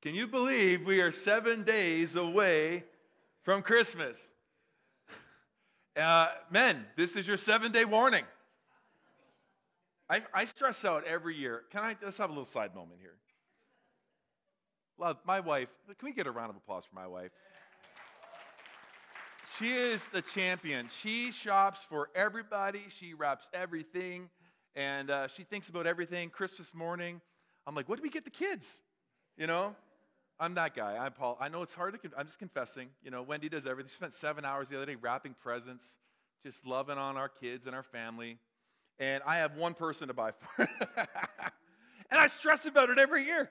Can you believe we are seven days away from Christmas? Uh, men, this is your seven day warning. I, I, stress out every year. Can I just have a little side moment here? Love, my wife, can we get a round of applause for my wife? She is the champion. She shops for everybody, she wraps everything, and uh, she thinks about everything. Christmas morning, I'm like, what do we get the kids? You know? I'm that guy. I'm Paul. I know it's hard to. Con- I'm just confessing. You know, Wendy does everything. She spent seven hours the other day wrapping presents, just loving on our kids and our family. And I have one person to buy for. and I stress about it every year.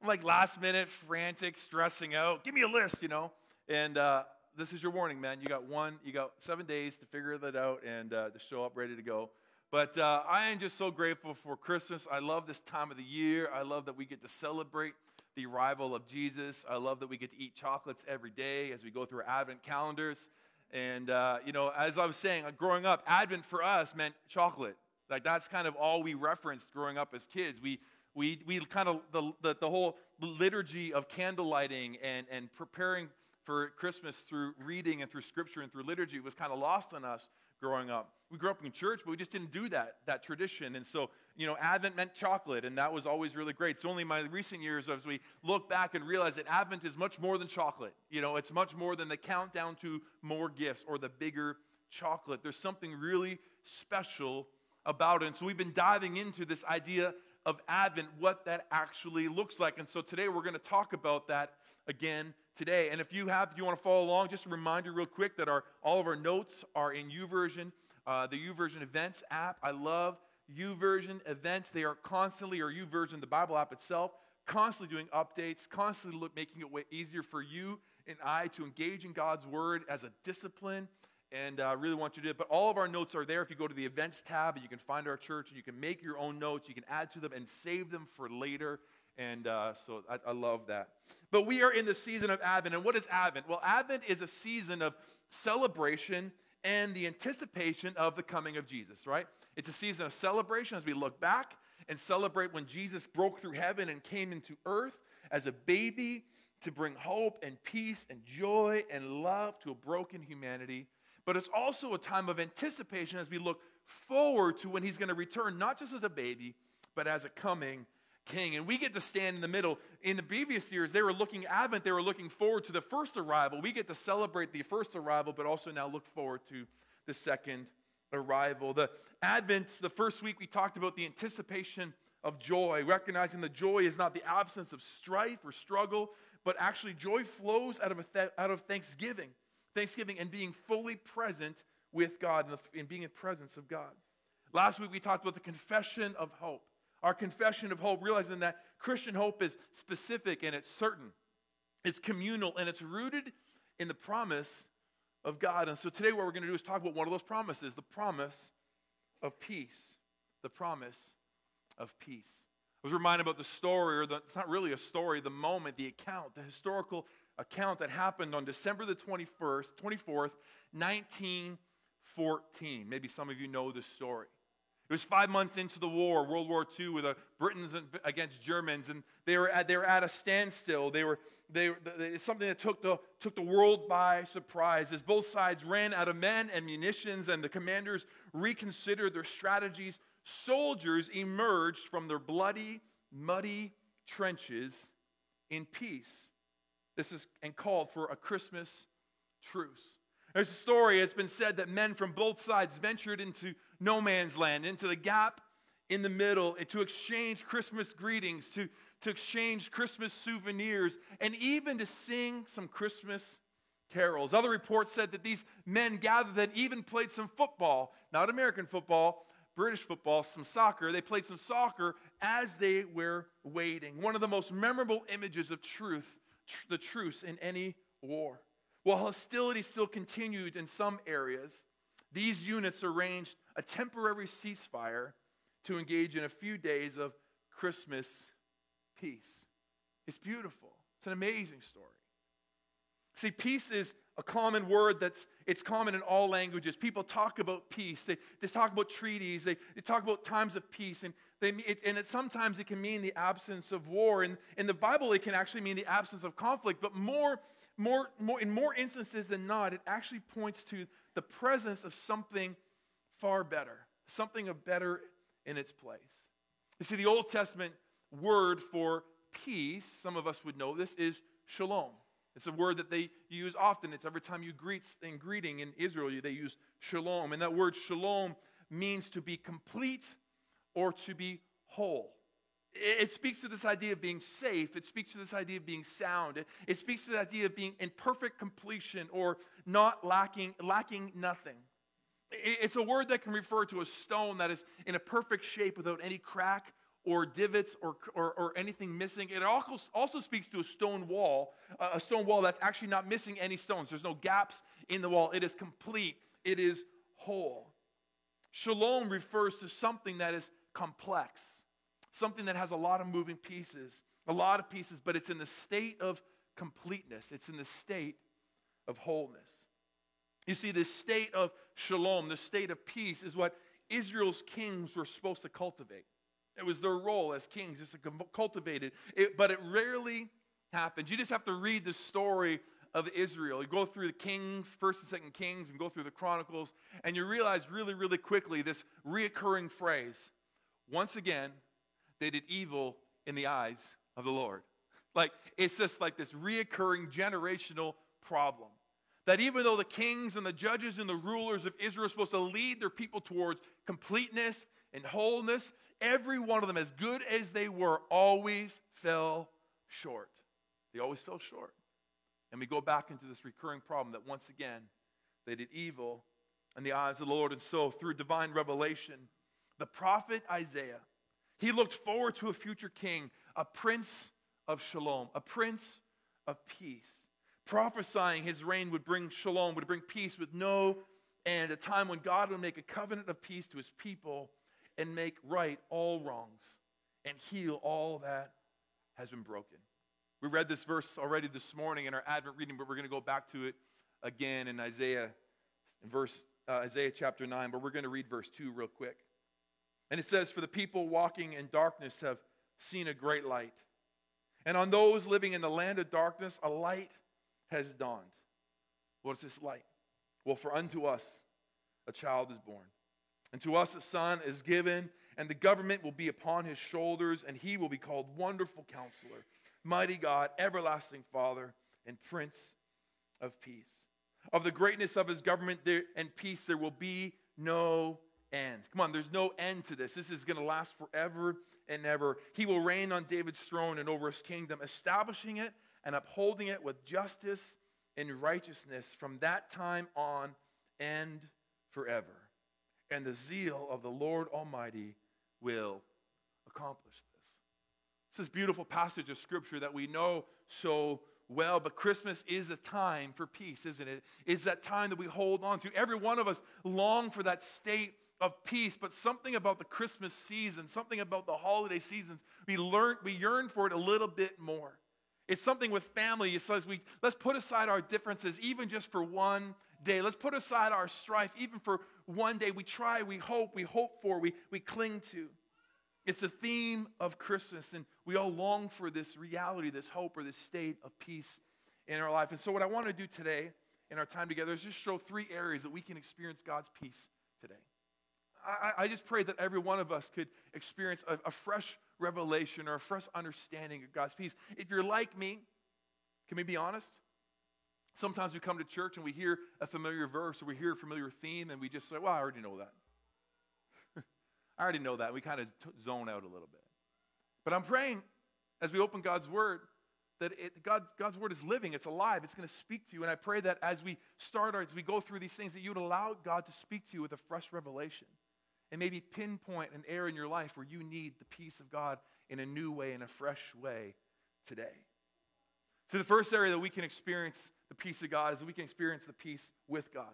I'm like last minute, frantic, stressing out. Give me a list, you know. And uh, this is your warning, man. You got one. You got seven days to figure that out and uh, to show up ready to go. But uh, I am just so grateful for Christmas. I love this time of the year. I love that we get to celebrate the arrival of Jesus. I love that we get to eat chocolates every day as we go through our Advent calendars. And, uh, you know, as I was saying, uh, growing up, Advent for us meant chocolate. Like, that's kind of all we referenced growing up as kids. We, we, we kind of, the, the, the whole liturgy of candle lighting and, and preparing for Christmas through reading and through scripture and through liturgy was kind of lost on us growing up. We grew up in church, but we just didn't do that, that tradition. And so, you know, Advent meant chocolate, and that was always really great. It's only in my recent years as we look back and realize that Advent is much more than chocolate. You know, it's much more than the countdown to more gifts or the bigger chocolate. There's something really special about it. And so we've been diving into this idea of Advent, what that actually looks like. And so today we're going to talk about that again today. And if you have, if you want to follow along, just a reminder real quick that our all of our notes are in YouVersion, uh, the YouVersion Events app. I love YouVersion Events. They are constantly, or YouVersion the Bible app itself, constantly doing updates, constantly look, making it way easier for you and I to engage in God's Word as a discipline. And I uh, really want you to do it. But all of our notes are there. If you go to the events tab, you can find our church and you can make your own notes. You can add to them and save them for later. And uh, so I, I love that. But we are in the season of Advent. And what is Advent? Well, Advent is a season of celebration and the anticipation of the coming of Jesus, right? It's a season of celebration as we look back and celebrate when Jesus broke through heaven and came into earth as a baby to bring hope and peace and joy and love to a broken humanity. But it's also a time of anticipation as we look forward to when he's going to return, not just as a baby, but as a coming king. And we get to stand in the middle. In the previous years, they were looking Advent, they were looking forward to the first arrival. We get to celebrate the first arrival, but also now look forward to the second arrival. The Advent, the first week, we talked about the anticipation of joy, recognizing that joy is not the absence of strife or struggle, but actually joy flows out of, th- out of thanksgiving. Thanksgiving and being fully present with God and, the, and being in presence of God. Last week we talked about the confession of hope our confession of hope, realizing that Christian hope is specific and it's certain, it's communal, and it's rooted in the promise of God. And so today, what we're going to do is talk about one of those promises the promise of peace. The promise of peace. I was reminded about the story, or the, it's not really a story, the moment, the account, the historical account that happened on December the 21st, 24th, 1914. Maybe some of you know this story. It was five months into the war, World War II, with the Britons against Germans, and they were at, they were at a standstill. They were, they, they, something that took the, took the world by surprise as both sides ran out of men and munitions, and the commanders reconsidered their strategies. Soldiers emerged from their bloody, muddy trenches in peace. This is and called for a Christmas truce. There's a story, it's been said that men from both sides ventured into no man's land, into the gap in the middle, to exchange Christmas greetings, to, to exchange Christmas souvenirs, and even to sing some Christmas carols. Other reports said that these men gathered and even played some football, not American football, British football, some soccer. They played some soccer as they were waiting. One of the most memorable images of truth, tr- the truce in any war. While hostility still continued in some areas, these units arranged a temporary ceasefire to engage in a few days of Christmas peace. It's beautiful. It's an amazing story. See, peace is a common word that's it's common in all languages. People talk about peace. They, they talk about treaties. They, they talk about times of peace. And, they, it, and it, sometimes it can mean the absence of war. And in the Bible, it can actually mean the absence of conflict. But more, more, more, in more instances than not, it actually points to the presence of something far better, something of better in its place. You see, the Old Testament word for peace, some of us would know this, is shalom. It's a word that they use often. It's every time you greet in greeting in Israel, they use shalom. And that word shalom means to be complete or to be whole. It, speaks to this idea of being safe. It speaks to this idea of being sound. It, speaks to the idea of being in perfect completion or not lacking, lacking nothing. It, it's a word that can refer to a stone that is in a perfect shape without any crack or divots or, or, or, anything missing. It also, also speaks to a stone wall, a stone wall that's actually not missing any stones. There's no gaps in the wall. It is complete, it is whole. Shalom refers to something that is complex, something that has a lot of moving pieces, a lot of pieces, but it's in the state of completeness, it's in the state of wholeness. You see, this state of shalom, the state of peace, is what Israel's kings were supposed to cultivate. It was their role as kings, just to cultivate it. it. But it rarely happens. You just have to read the story of Israel. You go through the Kings, First and Second Kings, and go through the Chronicles, and you realize really, really quickly this reoccurring phrase. Once again, they did evil in the eyes of the Lord. Like, it's just like this reoccurring generational problem. That even though the kings and the judges and the rulers of Israel are supposed to lead their people towards completeness and wholeness, every one of them, as good as they were, always fell short. They always fell short. And we go back into this recurring problem that once again, they did evil in the eyes of the Lord. And so, through divine revelation, the prophet Isaiah, he looked forward to a future king, a prince of shalom, a prince of peace, prophesying his reign would bring shalom, would bring peace with no end, a time when God would make a covenant of peace to his people and make right all wrongs and heal all that has been broken. We read this verse already this morning in our Advent reading, but we're going to go back to it again in Isaiah, in verse uh, Isaiah chapter 9, but we're going to read verse 2 real quick. And it says, For the people walking in darkness have seen a great light. And on those living in the land of darkness, a light has dawned. What is this light? Well, for unto us a child is born. And to us a son is given, and the government will be upon his shoulders, and he will be called Wonderful Counselor, Mighty God, Everlasting Father, and Prince of Peace. Of the greatness of his government and peace, there will be no end. Come on, there's no end to this. This is going to last forever and ever. He will reign on David's throne and over his kingdom, establishing it and upholding it with justice and righteousness from that time on and forever and the zeal of the Lord Almighty will accomplish this. It's this beautiful passage of Scripture that we know so well, but Christmas is a time for peace, isn't it? It's that time that we hold on to. Every one of us long for that state of peace, but something about the Christmas season, something about the holiday seasons, we learn, we yearn for it a little bit more. It's something with family. It says we let's put aside our differences, even just for one day. Let's put aside our strife, even for one day. We try, we hope, we hope for, we, we cling to. It's a theme of Christmas, and we all long for this reality, this hope, or this state of peace in our life. And so, what I want to do today in our time together is just show three areas that we can experience God's peace today. I, I just pray that every one of us could experience a, a fresh revelation or a fresh understanding of God's peace. If you're like me, can we be honest? Sometimes we come to church and we hear a familiar verse or we hear a familiar theme and we just say, well, I already know that. I already know that. We kind of t- zone out a little bit. But I'm praying as we open God's Word that it, God, God's Word is living, it's alive, it's going to speak to you. And I pray that as we start, our, as we go through these things, that you would allow God to speak to you with a fresh revelation and maybe pinpoint an area in your life where you need the peace of God in a new way, in a fresh way today. So, the first area that we can experience the peace of God is that we can experience the peace with God.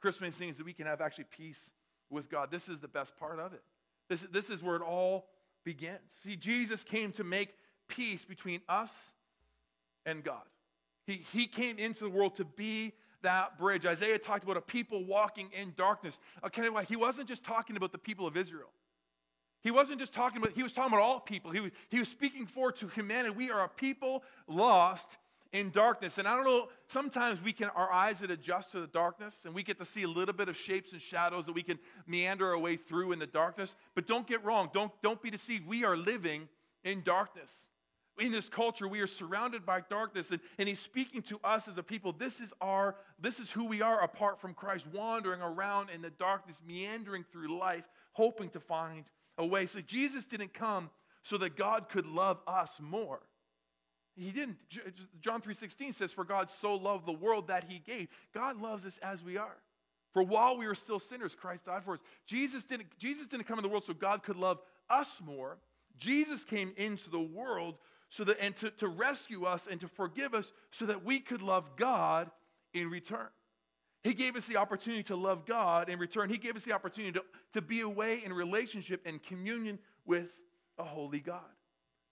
Christmas means that we can have actually peace with God. This is the best part of it. This, this is where it all begins. See, Jesus came to make peace between us and God. He, he came into the world to be that bridge. Isaiah talked about a people walking in darkness. Uh, okay, he wasn't just talking about the people of Israel. He wasn't just talking about, he was talking about all people. He was, he was speaking forward to humanity. We are a people lost in darkness. And I don't know, sometimes we can, our eyes that adjust to the darkness and we get to see a little bit of shapes and shadows that we can meander our way through in the darkness. But don't get wrong, don't, don't be deceived. We are living in darkness. In this culture, we are surrounded by darkness, and, and he's speaking to us as a people. This is our, this is who we are apart from Christ, wandering around in the darkness, meandering through life, hoping to find a way. So Jesus didn't come so that God could love us more. He didn't. John 3:16 says, "For God so loved the world that he gave." God loves us as we are. For while we were still sinners, Christ died for us. Jesus didn't, Jesus didn't come in the world so God could love us more. Jesus came into the world so that and to, to rescue us and to forgive us so that we could love God in return. He gave us the opportunity to love God in return. He gave us the opportunity to, to be away in relationship and communion with a holy God.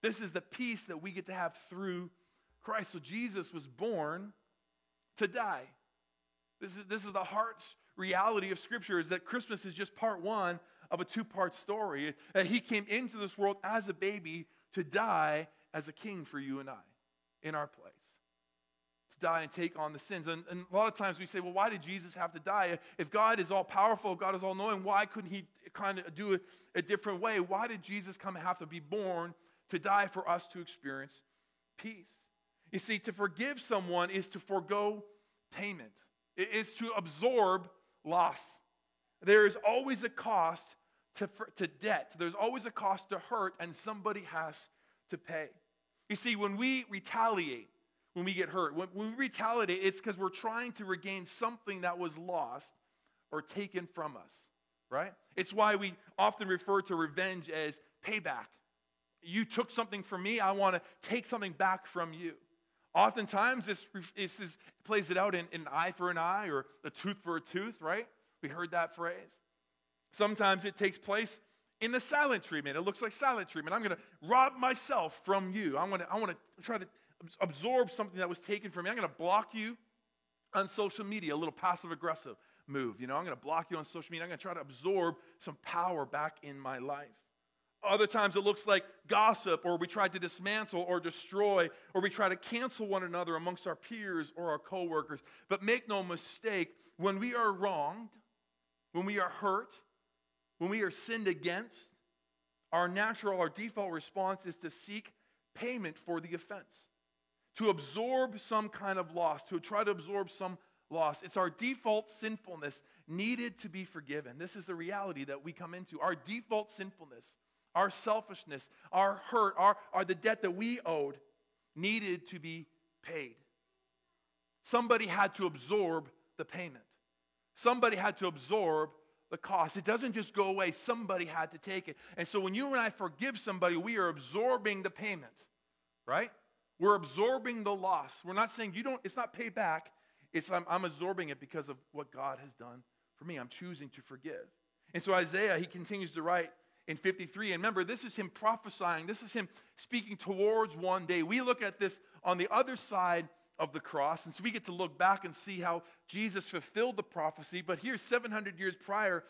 This is the peace that we get to have through Christ. So Jesus was born to die. This is, this is the heart's reality of Scripture is that Christmas is just part one of a two part story. That he came into this world as a baby to die as a king for you and I in our place to die and take on the sins. And, and, a lot of times we say, well, why did Jesus have to die? If God is all powerful, God is all knowing, why couldn't he kind of do it a different way? Why did Jesus come and have to be born to die for us to experience peace? You see, to forgive someone is to forego payment, it is to absorb loss. There is always a cost to, to debt, there's always a cost to hurt, and somebody has to pay. You see, when we retaliate, when we get hurt. When, when we retaliate, it's because we're trying to regain something that was lost or taken from us, right? It's why we often refer to revenge as payback. You took something from me, I want to take something back from you. Oftentimes, this, this is, plays it out in, in an eye for an eye or a tooth for a tooth, right? We heard that phrase. Sometimes it takes place in the silent treatment. It looks like silent treatment. I'm going to rob myself from you. I want to, I want to try to absorb something that was taken from me. I'm going to block you on social media, a little passive aggressive move. You know, I'm going to block you on social media. I'm going to try to absorb some power back in my life. Other times it looks like gossip, or we try to dismantle or destroy, or we try to cancel one another amongst our peers or our coworkers. But make no mistake, when we are wronged, when we are hurt, when we are sinned against, our natural, our default response is to seek payment for the offense to absorb some kind of loss, to try to absorb some loss. It's our default sinfulness needed to be forgiven. This is the reality that we come into. Our default sinfulness, our selfishness, our hurt, our, our the debt that we owed needed to be paid. Somebody had to absorb the payment. Somebody had to absorb the cost. It doesn't just go away, somebody had to take it. And so when you and I forgive somebody, we are absorbing the payment, right? We're absorbing the loss. We're not saying you don't, it's not pay back. It's I'm, I'm absorbing it because of what God has done for me. I'm choosing to forgive. And so Isaiah, he continues to write in 53. And remember, this is him prophesying, this is him speaking towards one day. We look at this on the other side of the cross. And so we get to look back and see how Jesus fulfilled the prophecy. But here, 700 years prior,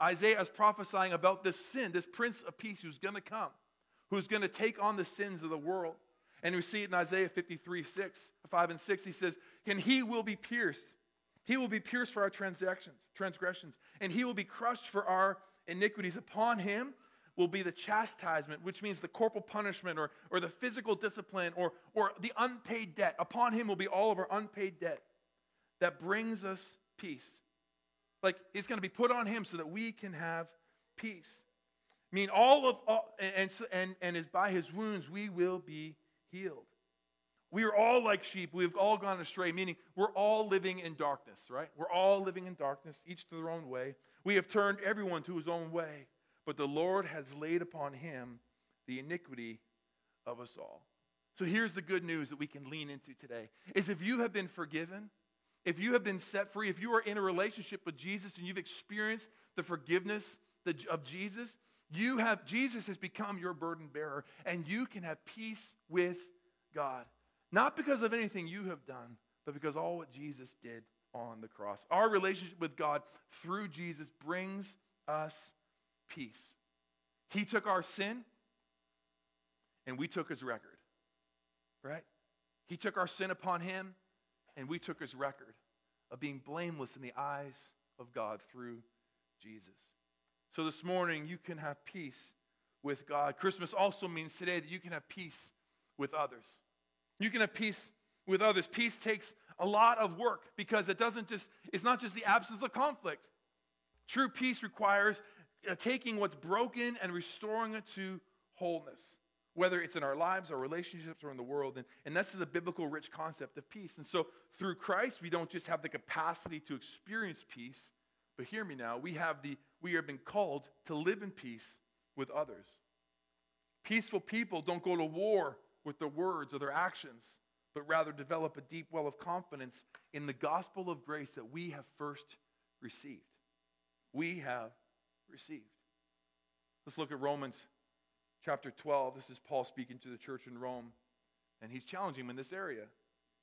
Isaiah is prophesying about this sin, this Prince of Peace who's going to come, who's going to take on the sins of the world. And we see it in Isaiah 53, 6, 5 and 6. He says, And he will be pierced. He will be pierced for our transactions, transgressions, and he will be crushed for our iniquities. Upon him will be the chastisement, which means the corporal punishment or, or the physical discipline or, or the unpaid debt. Upon him will be all of our unpaid debt that brings us peace. Like it's going to be put on him so that we can have peace. I mean, all of, all, and, and, and is by his wounds we will be healed. We are all like sheep. We've all gone astray, meaning we're all living in darkness, right? We're all living in darkness, each to their own way. We have turned everyone to his own way, but the Lord has laid upon him the iniquity of us all. So here's the good news that we can lean into today is if you have been forgiven, if you have been set free, if you are in a relationship with Jesus and you've experienced the forgiveness of Jesus, you have, Jesus has become your burden bearer, and you can have peace with God. Not because of anything you have done, but because all what Jesus did on the cross. Our relationship with God through Jesus brings us peace. He took our sin, and we took his record, right? He took our sin upon him, and we took his record of being blameless in the eyes of God through Jesus. So this morning, you can have peace with God. Christmas also means today that you can have peace with others. You can have peace with others. Peace takes a lot of work because it doesn't just, it's not just the absence of conflict. True peace requires Uh, taking what's broken and restoring it to wholeness, whether it's in our lives, our relationships, or in the world. And, and this is a biblical rich concept of peace. And so through Christ, we don't just have the capacity to experience peace, but hear me now, we have the, we have been called to live in peace with others. Peaceful people don't go to war with their words or their actions, but rather develop a deep well of confidence in the gospel of grace that we have first received. We have received. Let's look at Romans chapter 12. This is Paul speaking to the church in Rome, and he's challenging them in this area.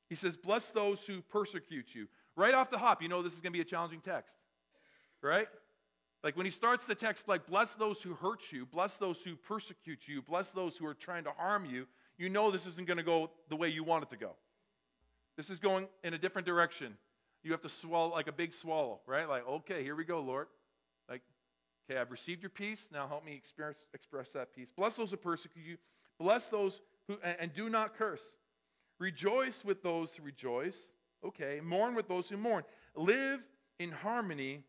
He says, Bless those who persecute you. Right off the hop, you know this is going to be a challenging text, right? Like when he starts the text, like, bless those who hurt you, bless those who persecute you, bless those who are trying to harm you, you know this isn't going to go the way you want it to go. This is going in a different direction. You have to swallow like a big swallow, right? Like, okay, here we go, Lord. Like, okay, I've received your peace. Now help me express, express that peace. Bless those who persecute you. Bless those who, and, and do not curse. Rejoice with those who rejoice. Okay. Mourn with those who mourn. Live in harmony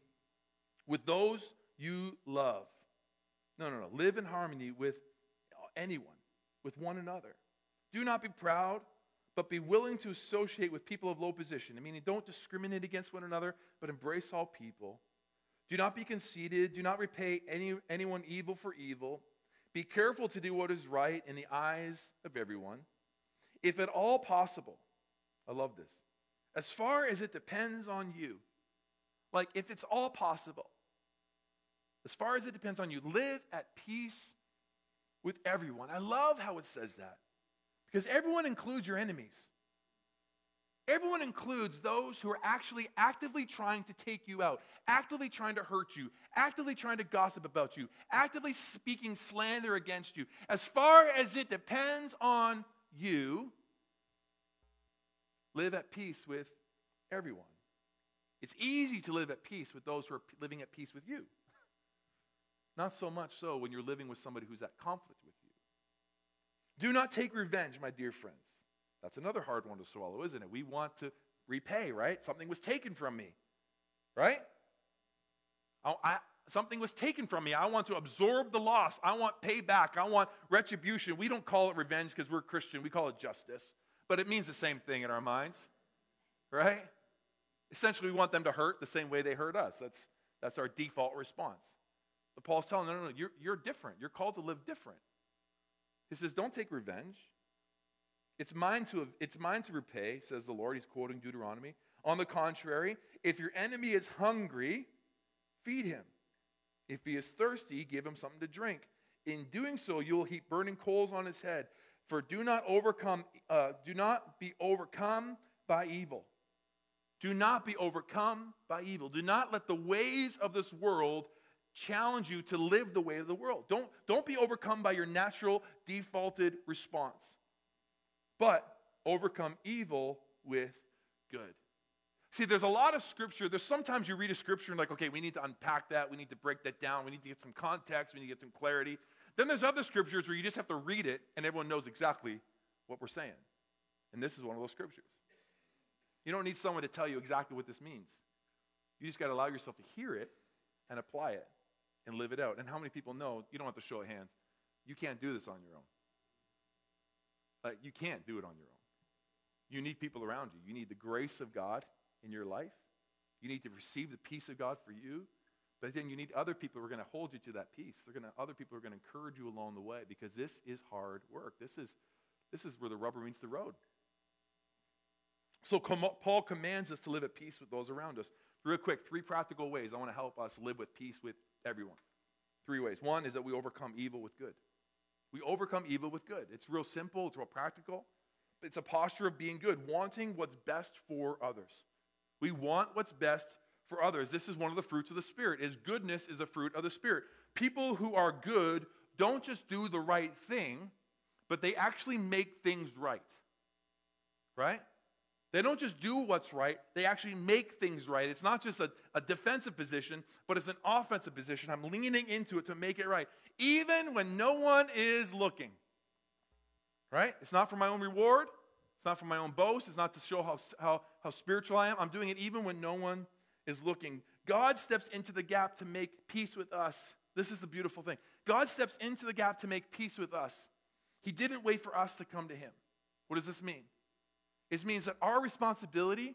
with those you love. No, no, no. Live in harmony with anyone, with one another. Do not be proud, but be willing to associate with people of low position. I mean, don't discriminate against one another, but embrace all people. Do not be conceited. Do not repay any, anyone evil for evil. Be careful to do what is right in the eyes of everyone. If at all possible, I love this, as far as it depends on you, like if it's all possible, as far as it depends on you, live at peace with everyone. I love how it says that because everyone includes your enemies. Everyone includes those who are actually actively trying to take you out, actively trying to hurt you, actively trying to gossip about you, actively speaking slander against you. As far as it depends on you, live at peace with everyone. It's easy to live at peace with those who are living at peace with you. Not so much so when you're living with somebody who's at conflict with you. Do not take revenge, my dear friends. That's another hard one to swallow, isn't it? We want to repay, right? Something was taken from me, right? I, I, something was taken from me. I want to absorb the loss. I want payback. I want retribution. We don't call it revenge because we're Christian, we call it justice. But it means the same thing in our minds, right? Essentially, we want them to hurt the same way they hurt us. That's, that's our default response. But Paul's telling no, no, no, you're, you're different. You're called to live different. He says, don't take revenge. It's mine to, it's mine to repay, says the Lord. He's quoting Deuteronomy. On the contrary, if your enemy is hungry, feed him. If he is thirsty, give him something to drink. In doing so, you'll heap burning coals on his head. For do not overcome, uh, do not be overcome by evil. Do not be overcome by evil. Do not let the ways of this world challenge you to live the way of the world. Don't, don't be overcome by your natural defaulted response, but overcome evil with good. See, there's a lot of scripture. There's sometimes you read a scripture and like, okay, we need to unpack that. We need to break that down. We need to get some context. We need to get some clarity. Then there's other scriptures where you just have to read it and everyone knows exactly what we're saying. And this is one of those scriptures. You don't need someone to tell you exactly what this means. You just got to allow yourself to hear it and apply it and live it out. And how many people know you don't have to show of hands? You can't do this on your own. Like, you can't do it on your own. You need people around you. You need the grace of God in your life. You need to receive the peace of God for you. But then you need other people who are going to hold you to that peace. They're going to other people are going to encourage you along the way because this is hard work. This is this is where the rubber meets the road. So Paul commands us to live at peace with those around us. Real quick, three practical ways I want to help us live with peace with everyone. Three ways. One is that we overcome evil with good. We overcome evil with good. It's real simple, it's real practical, it's a posture of being good, wanting what's best for others. We want what's best for others. This is one of the fruits of the Spirit. Is goodness is a fruit of the Spirit. People who are good don't just do the right thing, but they actually make things right. Right? They don't just do what's right, they actually make things right. It's not just a, a defensive position, but it's an offensive position. I'm leaning into it to make it right, even when no one is looking. Right? It's not for my own reward, it's not for my own boast, it's not to show how, how, how spiritual I am. I'm doing it even when no one is looking. God steps into the gap to make peace with us. This is the beautiful thing. God steps into the gap to make peace with us. He didn't wait for us to come to Him. What does this mean? It means that our responsibility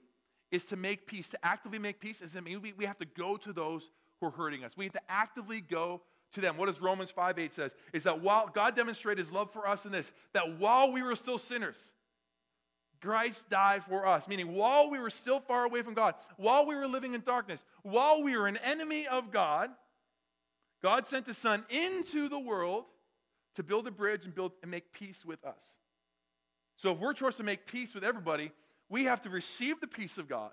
is to make peace, to actively make peace. Does it mean we, we have to go to those who are hurting us? We have to actively go to them. What does Romans 5 8 says? Is that while God demonstrated his love for us in this, that while we were still sinners, Christ died for us. Meaning, while we were still far away from God, while we were living in darkness, while we were an enemy of God, God sent his son into the world to build a bridge and build and make peace with us. So if we're supposed to make peace with everybody, we have to receive the peace of God.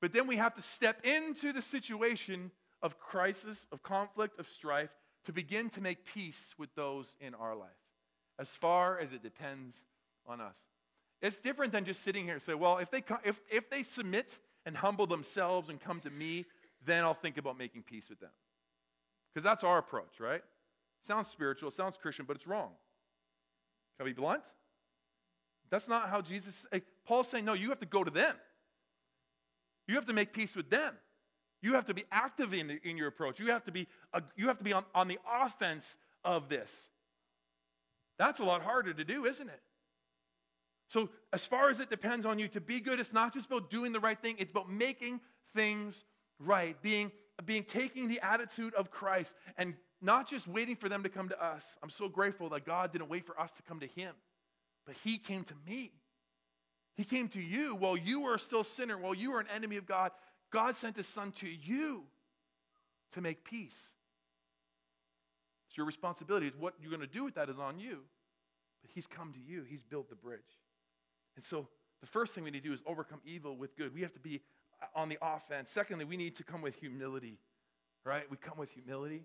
But then we have to step into the situation of crisis, of conflict, of strife to begin to make peace with those in our life, as far as it depends on us. It's different than just sitting here and say, well, if they, if, if they submit and humble themselves and come to me, then I'll think about making peace with them. Because that's our approach, right? Sounds spiritual, sounds Christian, but it's wrong. Can I be blunt? That's not how Jesus. Eh, Paul's saying, no, you have to go to them. You have to make peace with them. You have to be active in, in your approach. You have to be, a, you have to be on, on the offense of this. That's a lot harder to do, isn't it? So, as far as it depends on you to be good, it's not just about doing the right thing, it's about making things right, being, being taking the attitude of Christ and not just waiting for them to come to us. I'm so grateful that God didn't wait for us to come to Him, but He came to me. He came to you while you were still a sinner, while you were an enemy of God. God sent His Son to you to make peace. It's your responsibility. What you're going to do with that is on you. But He's come to you, He's built the bridge. And so the first thing we need to do is overcome evil with good. We have to be on the offense. Secondly, we need to come with humility, right? We come with humility.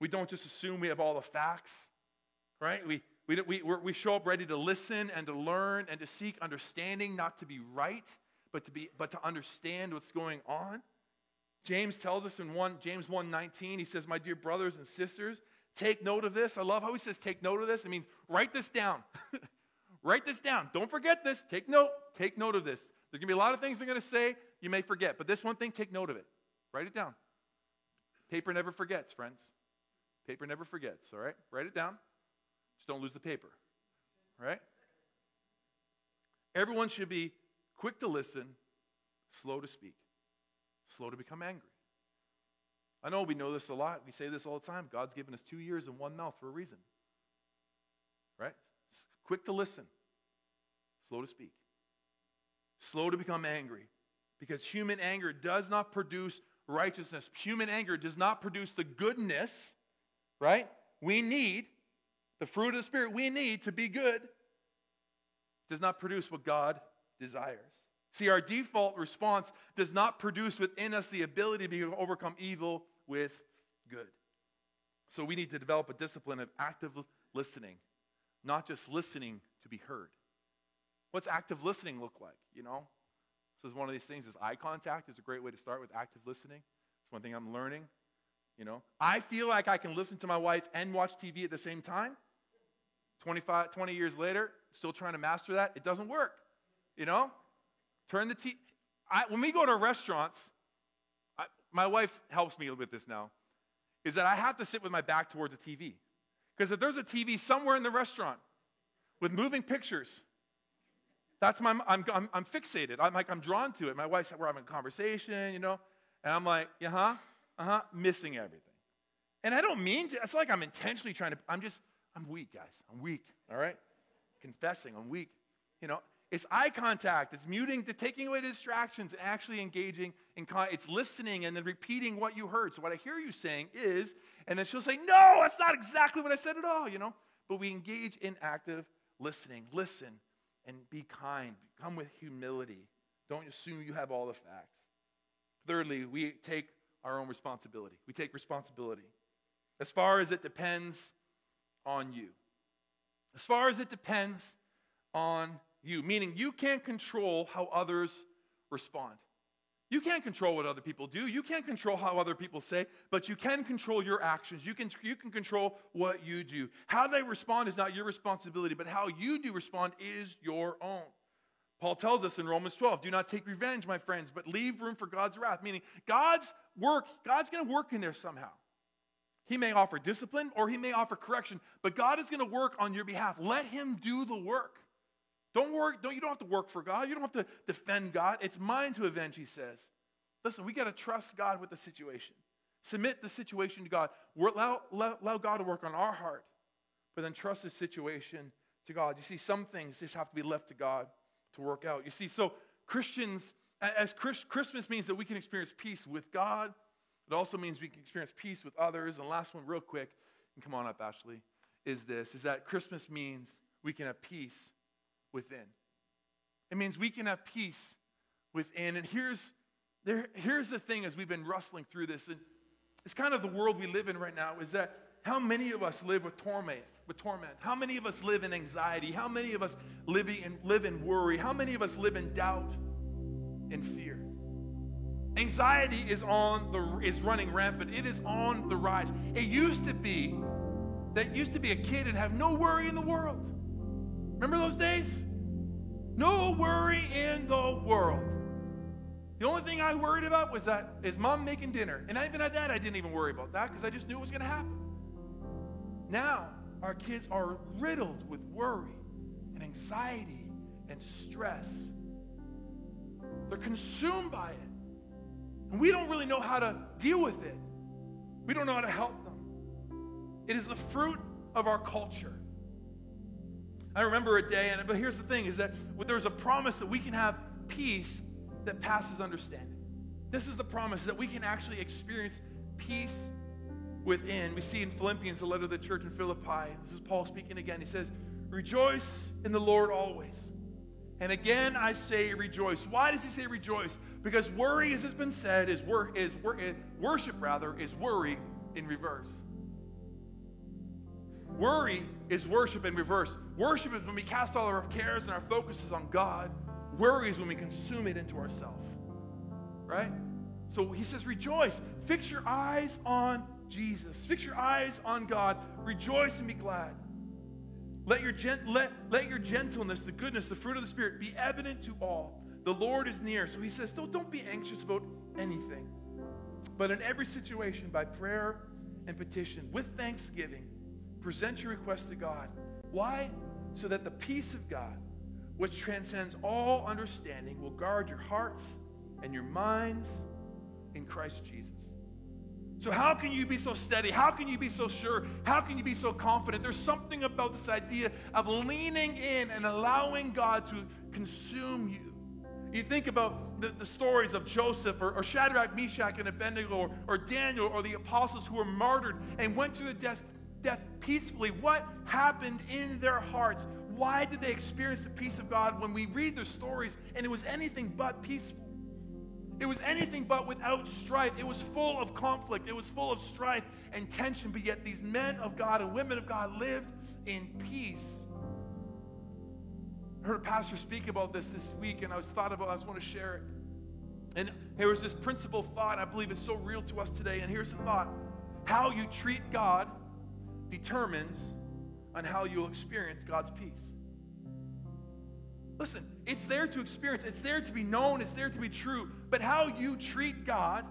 We don't just assume we have all the facts, right? We, we, we, we show up ready to listen and to learn and to seek understanding, not to be right, but to, be, but to understand what's going on. James tells us in 1, James 1.19, he says, My dear brothers and sisters, take note of this. I love how he says take note of this. It means write this down. write this down. Don't forget this. Take note. Take note of this. There's going to be a lot of things they're going to say you may forget, but this one thing, take note of it. Write it down. Paper never forgets, friends. Paper never forgets, all right? Write it down. Just don't lose the paper, right? Everyone should be quick to listen, slow to speak, slow to become angry. I know we know this a lot. We say this all the time. God's given us two ears and one mouth for a reason, right? Quick to listen, slow to speak, slow to become angry, because human anger does not produce righteousness. Human anger does not produce the goodness, right? We need the fruit of the Spirit we need to be good, does not produce what God desires. See, our default response does not produce within us the ability to overcome evil with good. So we need to develop a discipline of active listening, not just listening to be heard. What's active listening look like? You know, so it's one of these things is eye contact is a great way to start with active listening. It's one thing I'm learning. You know, I feel like I can listen to my wife and watch TV at the same time. 25, 20 years later, still trying to master that. It doesn't work. You know, turn the TV. when we go to restaurants, I, my wife helps me with this now, is that I have to sit with my back towards the TV. Because if there's a TV somewhere in the restaurant with moving pictures, that's my, I'm, I'm, I'm fixated. I'm like, I'm drawn to it. My wife's, we're having a conversation, you know, and I'm like, uh huh, uh huh, missing everything. And I don't mean to, it's like I'm intentionally trying to, I'm just, I'm weak, guys. I'm weak, all right? Confessing, I'm weak. You know, it's eye contact, it's muting, to taking away distractions, and actually engaging in, con- it's listening and then repeating what you heard. So what I hear you saying is, and then she'll say, no, that's not exactly what I said at all, you know? But we engage in active listening. Listen, and be kind. Come with humility. Don't assume you have all the facts. Thirdly, we take our own responsibility. We take responsibility as far as it depends on you. As far as it depends on you, meaning you can't control how others respond. You can't control what other people do. You can't control how other people say, but you can control your actions. You can, you can control what you do. How they respond is not your responsibility, but how you do respond is your own. Paul tells us in Romans 12, do not take revenge, my friends, but leave room for God's wrath, meaning God's work, God's going to work in there somehow. He may offer discipline or he may offer correction, but God is going to work on your behalf. Let him do the work. Don't work, don't, you don't have to work for God. You don't have to defend God. It's mine to avenge, he says. Listen, we got to trust God with the situation. Submit the situation to God. Allow, allow, God to work on our heart, but then trust the situation to God. You see, some things just have to be left to God to work out. You see, so Christians, as Christmas means that we can experience peace with God, it also means we can experience peace with others. And last one, real quick, and come on up, Ashley, is this, is that Christmas means we can have peace within. It means we can have peace within. And here's, there, here's the thing as we've been rustling through this, and it's kind of the world we live in right now, is that how many of us live with torment, with torment? How many of us live in anxiety? How many of us live in, live in worry? How many of us live in doubt and fear? Anxiety is on the is running rampant. It is on the rise. It used to be that used to be a kid and have no worry in the world. Remember those days? No worry in the world. The only thing I worried about was that is mom making dinner. And even at that, I didn't even worry about that because I just knew it was going to happen. Now, our kids are riddled with worry and anxiety and stress. They're consumed by it. And we don't really know how to deal with it. We don't know how to help them. It is the fruit of our culture. I remember a day, and but here's the thing: is that there's a promise that we can have peace that passes understanding. This is the promise that we can actually experience peace within. We see in Philippians, the letter to the church in Philippi. This is Paul speaking again. He says, "Rejoice in the Lord always." And again, I say rejoice. Why does he say rejoice? Because worry, as has been said, is, wor- is, wor- is worship rather is worry in reverse. Worry is worship in reverse. Worship is when we cast all of our cares and our focuses on God. Worry is when we consume it into ourselves. Right? So he says, rejoice. Fix your eyes on Jesus. Fix your eyes on God. Rejoice and be glad. Let your, let, let your gentleness, the goodness, the fruit of the Spirit be evident to all. The Lord is near. So he says, don't, don't be anxious about anything. But in every situation, by prayer and petition, with thanksgiving, present your request to God. Why? So that the peace of God, which transcends all understanding, will guard your hearts and your minds in Christ Jesus. So, how can you be so steady? How can you be so sure? How can you be so confident? There's something about this idea of leaning in and allowing God to consume you. You think about the, the stories of Joseph or, or, Shadrach, Meshach, and Abednego, or, or Daniel, or the apostles who were martyred and went to the death, death peacefully. What happened in their hearts? Why did they experience the peace of God when we read their stories and it was anything but peaceful? It was anything but without strife. It was full of conflict. It was full of strife and tension, but yet these men of God and women of God lived in peace. I heard a pastor speak about this this week, and I was thought about. I just want to share it. And here was this principle thought. I believe it's so real to us today. And here's the thought: How you treat God determines on how you'll experience God's peace. Listen, it's there to experience, it's there to be known, it's there to be true. But how you treat God,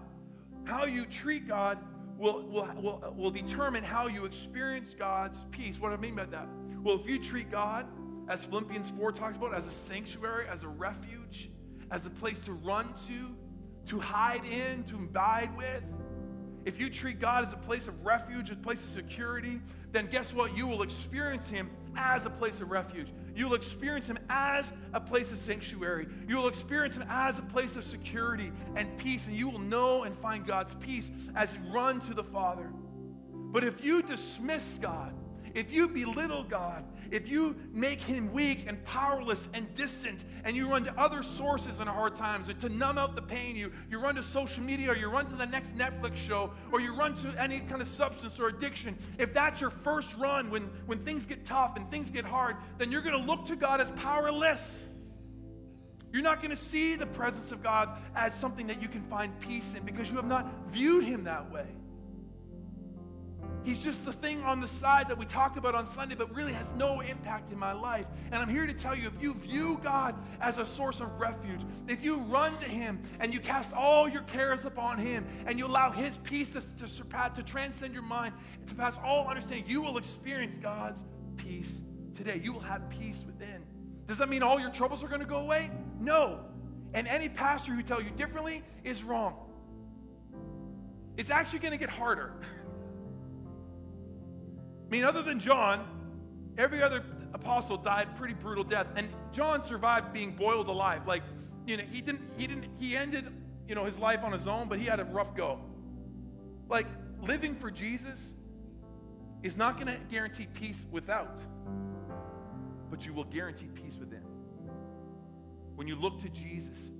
how you treat God will, will, will, will determine how you experience God's peace. What do I mean by that? Well, if you treat God, as Philippians 4 talks about, as a sanctuary, as a refuge, as a place to run to, to hide in, to abide with, if you treat God as a place of refuge, a place of security, then guess what? You will experience Him as a place of refuge. You will experience Him as a place of sanctuary. You will experience Him as a place of security and peace, and you will know and find God's peace as you run to the Father. But if you dismiss God, if you belittle God, if you make him weak and powerless and distant, and you run to other sources in hard times to numb out the pain, you, you run to social media or you run to the next Netflix show or you run to any kind of substance or addiction, if that's your first run when, when things get tough and things get hard, then you're going to look to God as powerless. You're not going to see the presence of God as something that you can find peace in because you have not viewed him that way. He's just the thing on the side that we talk about on Sunday, but really has no impact in my life. And I'm here to tell you if you view God as a source of refuge, if you run to Him and you cast all your cares upon Him and you allow His peace to, to surpass, to transcend your mind, to pass all understanding, you will experience God's peace today. You will have peace within. Does that mean all your troubles are going to go away? No. And any pastor who tell you differently is wrong. It's actually going to get harder. Mean, other than John, every other apostle died pretty brutal death, and John survived being boiled alive. Like, you know, he didn't, he didn't, he ended, you know, his life on his own, but he had a rough go. Like, living for Jesus is not going to guarantee peace without, but you will guarantee peace within. When you look to Jesus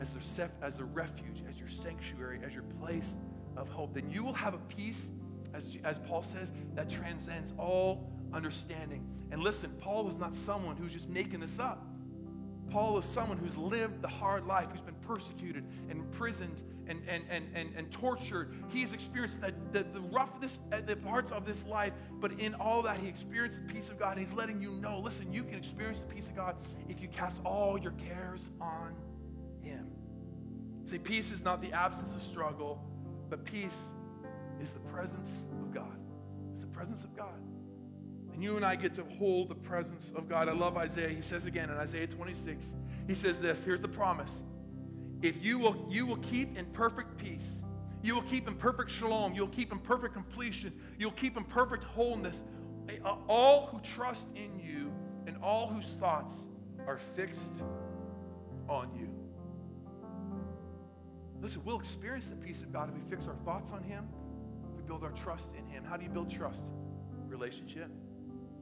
as the, as the refuge, as your sanctuary, as your place of hope, then you will have a peace as, as Paul says, that transcends all understanding. And listen, Paul is not someone who's just making this up. Paul is someone who's lived the hard life, who's been persecuted and imprisoned and, and, and, and, and tortured. He's experienced that, the, the roughness, the parts of this life, but in all that, he experienced the peace of God. He's letting you know listen, you can experience the peace of God if you cast all your cares on Him. See, peace is not the absence of struggle, but peace is the presence of God. It's the presence of God. And you and I get to hold the presence of God. I love Isaiah. He says again in Isaiah 26, he says this here's the promise. If you will, you will keep in perfect peace, you will keep in perfect shalom, you'll keep in perfect completion, you'll keep in perfect wholeness all who trust in you and all whose thoughts are fixed on you. Listen, we'll experience the peace of God if we fix our thoughts on Him build our trust in Him. How do you build trust? Relationship,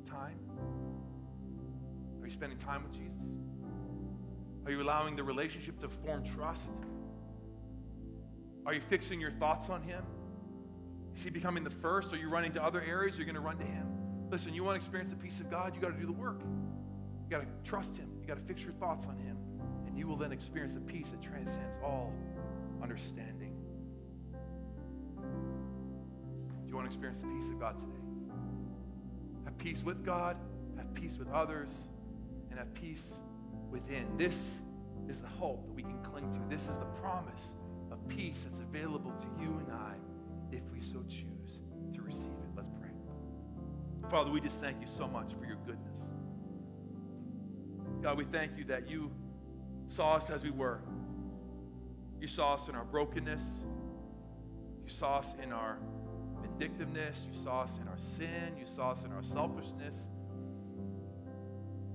time. Are you spending time with Jesus? Are you allowing the relationship to form trust? Are you fixing your thoughts on Him? Is He becoming the first? Are you running to other areas? You're going to run to Him. Listen, you want to experience the peace of God, you got to do the work. You got to trust Him. You got to fix your thoughts on Him. And you will then experience the peace that transcends all understanding. Experience the peace of God today? Have peace with God, have peace with others, and have peace within. This is the hope that we can cling to. This is the promise of peace that's available to you and I if we so choose to receive it. Let's pray. Father, we just thank you so much for your goodness. God, we thank you that you saw us as we were. You saw us in our brokenness. You saw us in our vindictiveness. You saw us in our sin. You saw us in our selfishness.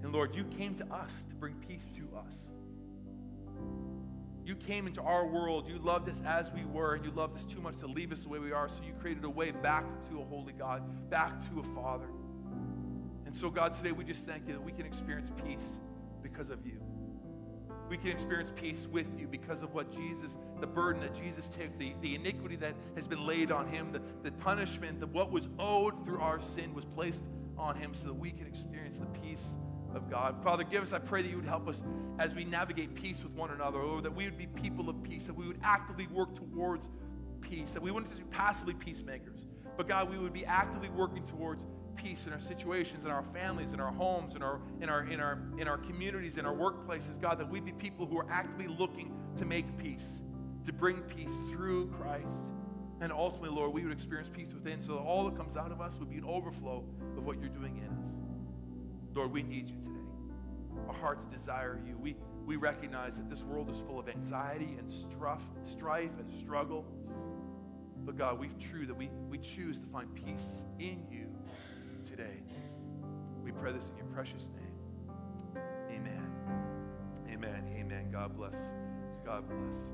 And Lord, you came to us to bring peace to us. You came into our world. You loved us as we were, and you loved us too much to leave us the way we are. So you created a way back to a holy God, back to a Father. And so, God, today we just thank you that we can experience peace because of you we can experience peace with you because of what Jesus, the burden that Jesus took, the, the iniquity that has been laid on him, the, the punishment, that what was owed through our sin was placed on him so that we can experience the peace of God. Father, give us, I pray that you would help us as we navigate peace with one another, or that we would be people of peace, that we would actively work towards peace, that we wouldn't just be passively peacemakers, but God, we would be actively working towards peace in our situations, in our families, in our homes, in our, in our, in our, in our communities, in our workplaces, God, that we be people who are actively looking to make peace, to bring peace through Christ. And ultimately, Lord, we would experience peace within so that all that comes out of us would be an overflow of what you're doing in us. Lord, we need you today. Our hearts desire you. We, we recognize that this world is full of anxiety and strife, strife and struggle. But God, we've true that we, we choose to find peace in you pray this in your precious name. Amen. Amen. Amen. God bless. God bless.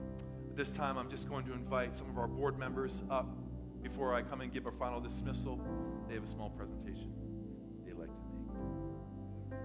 At this time, I'm just going to invite some of our board members up before I come and give our final dismissal. They have a small presentation.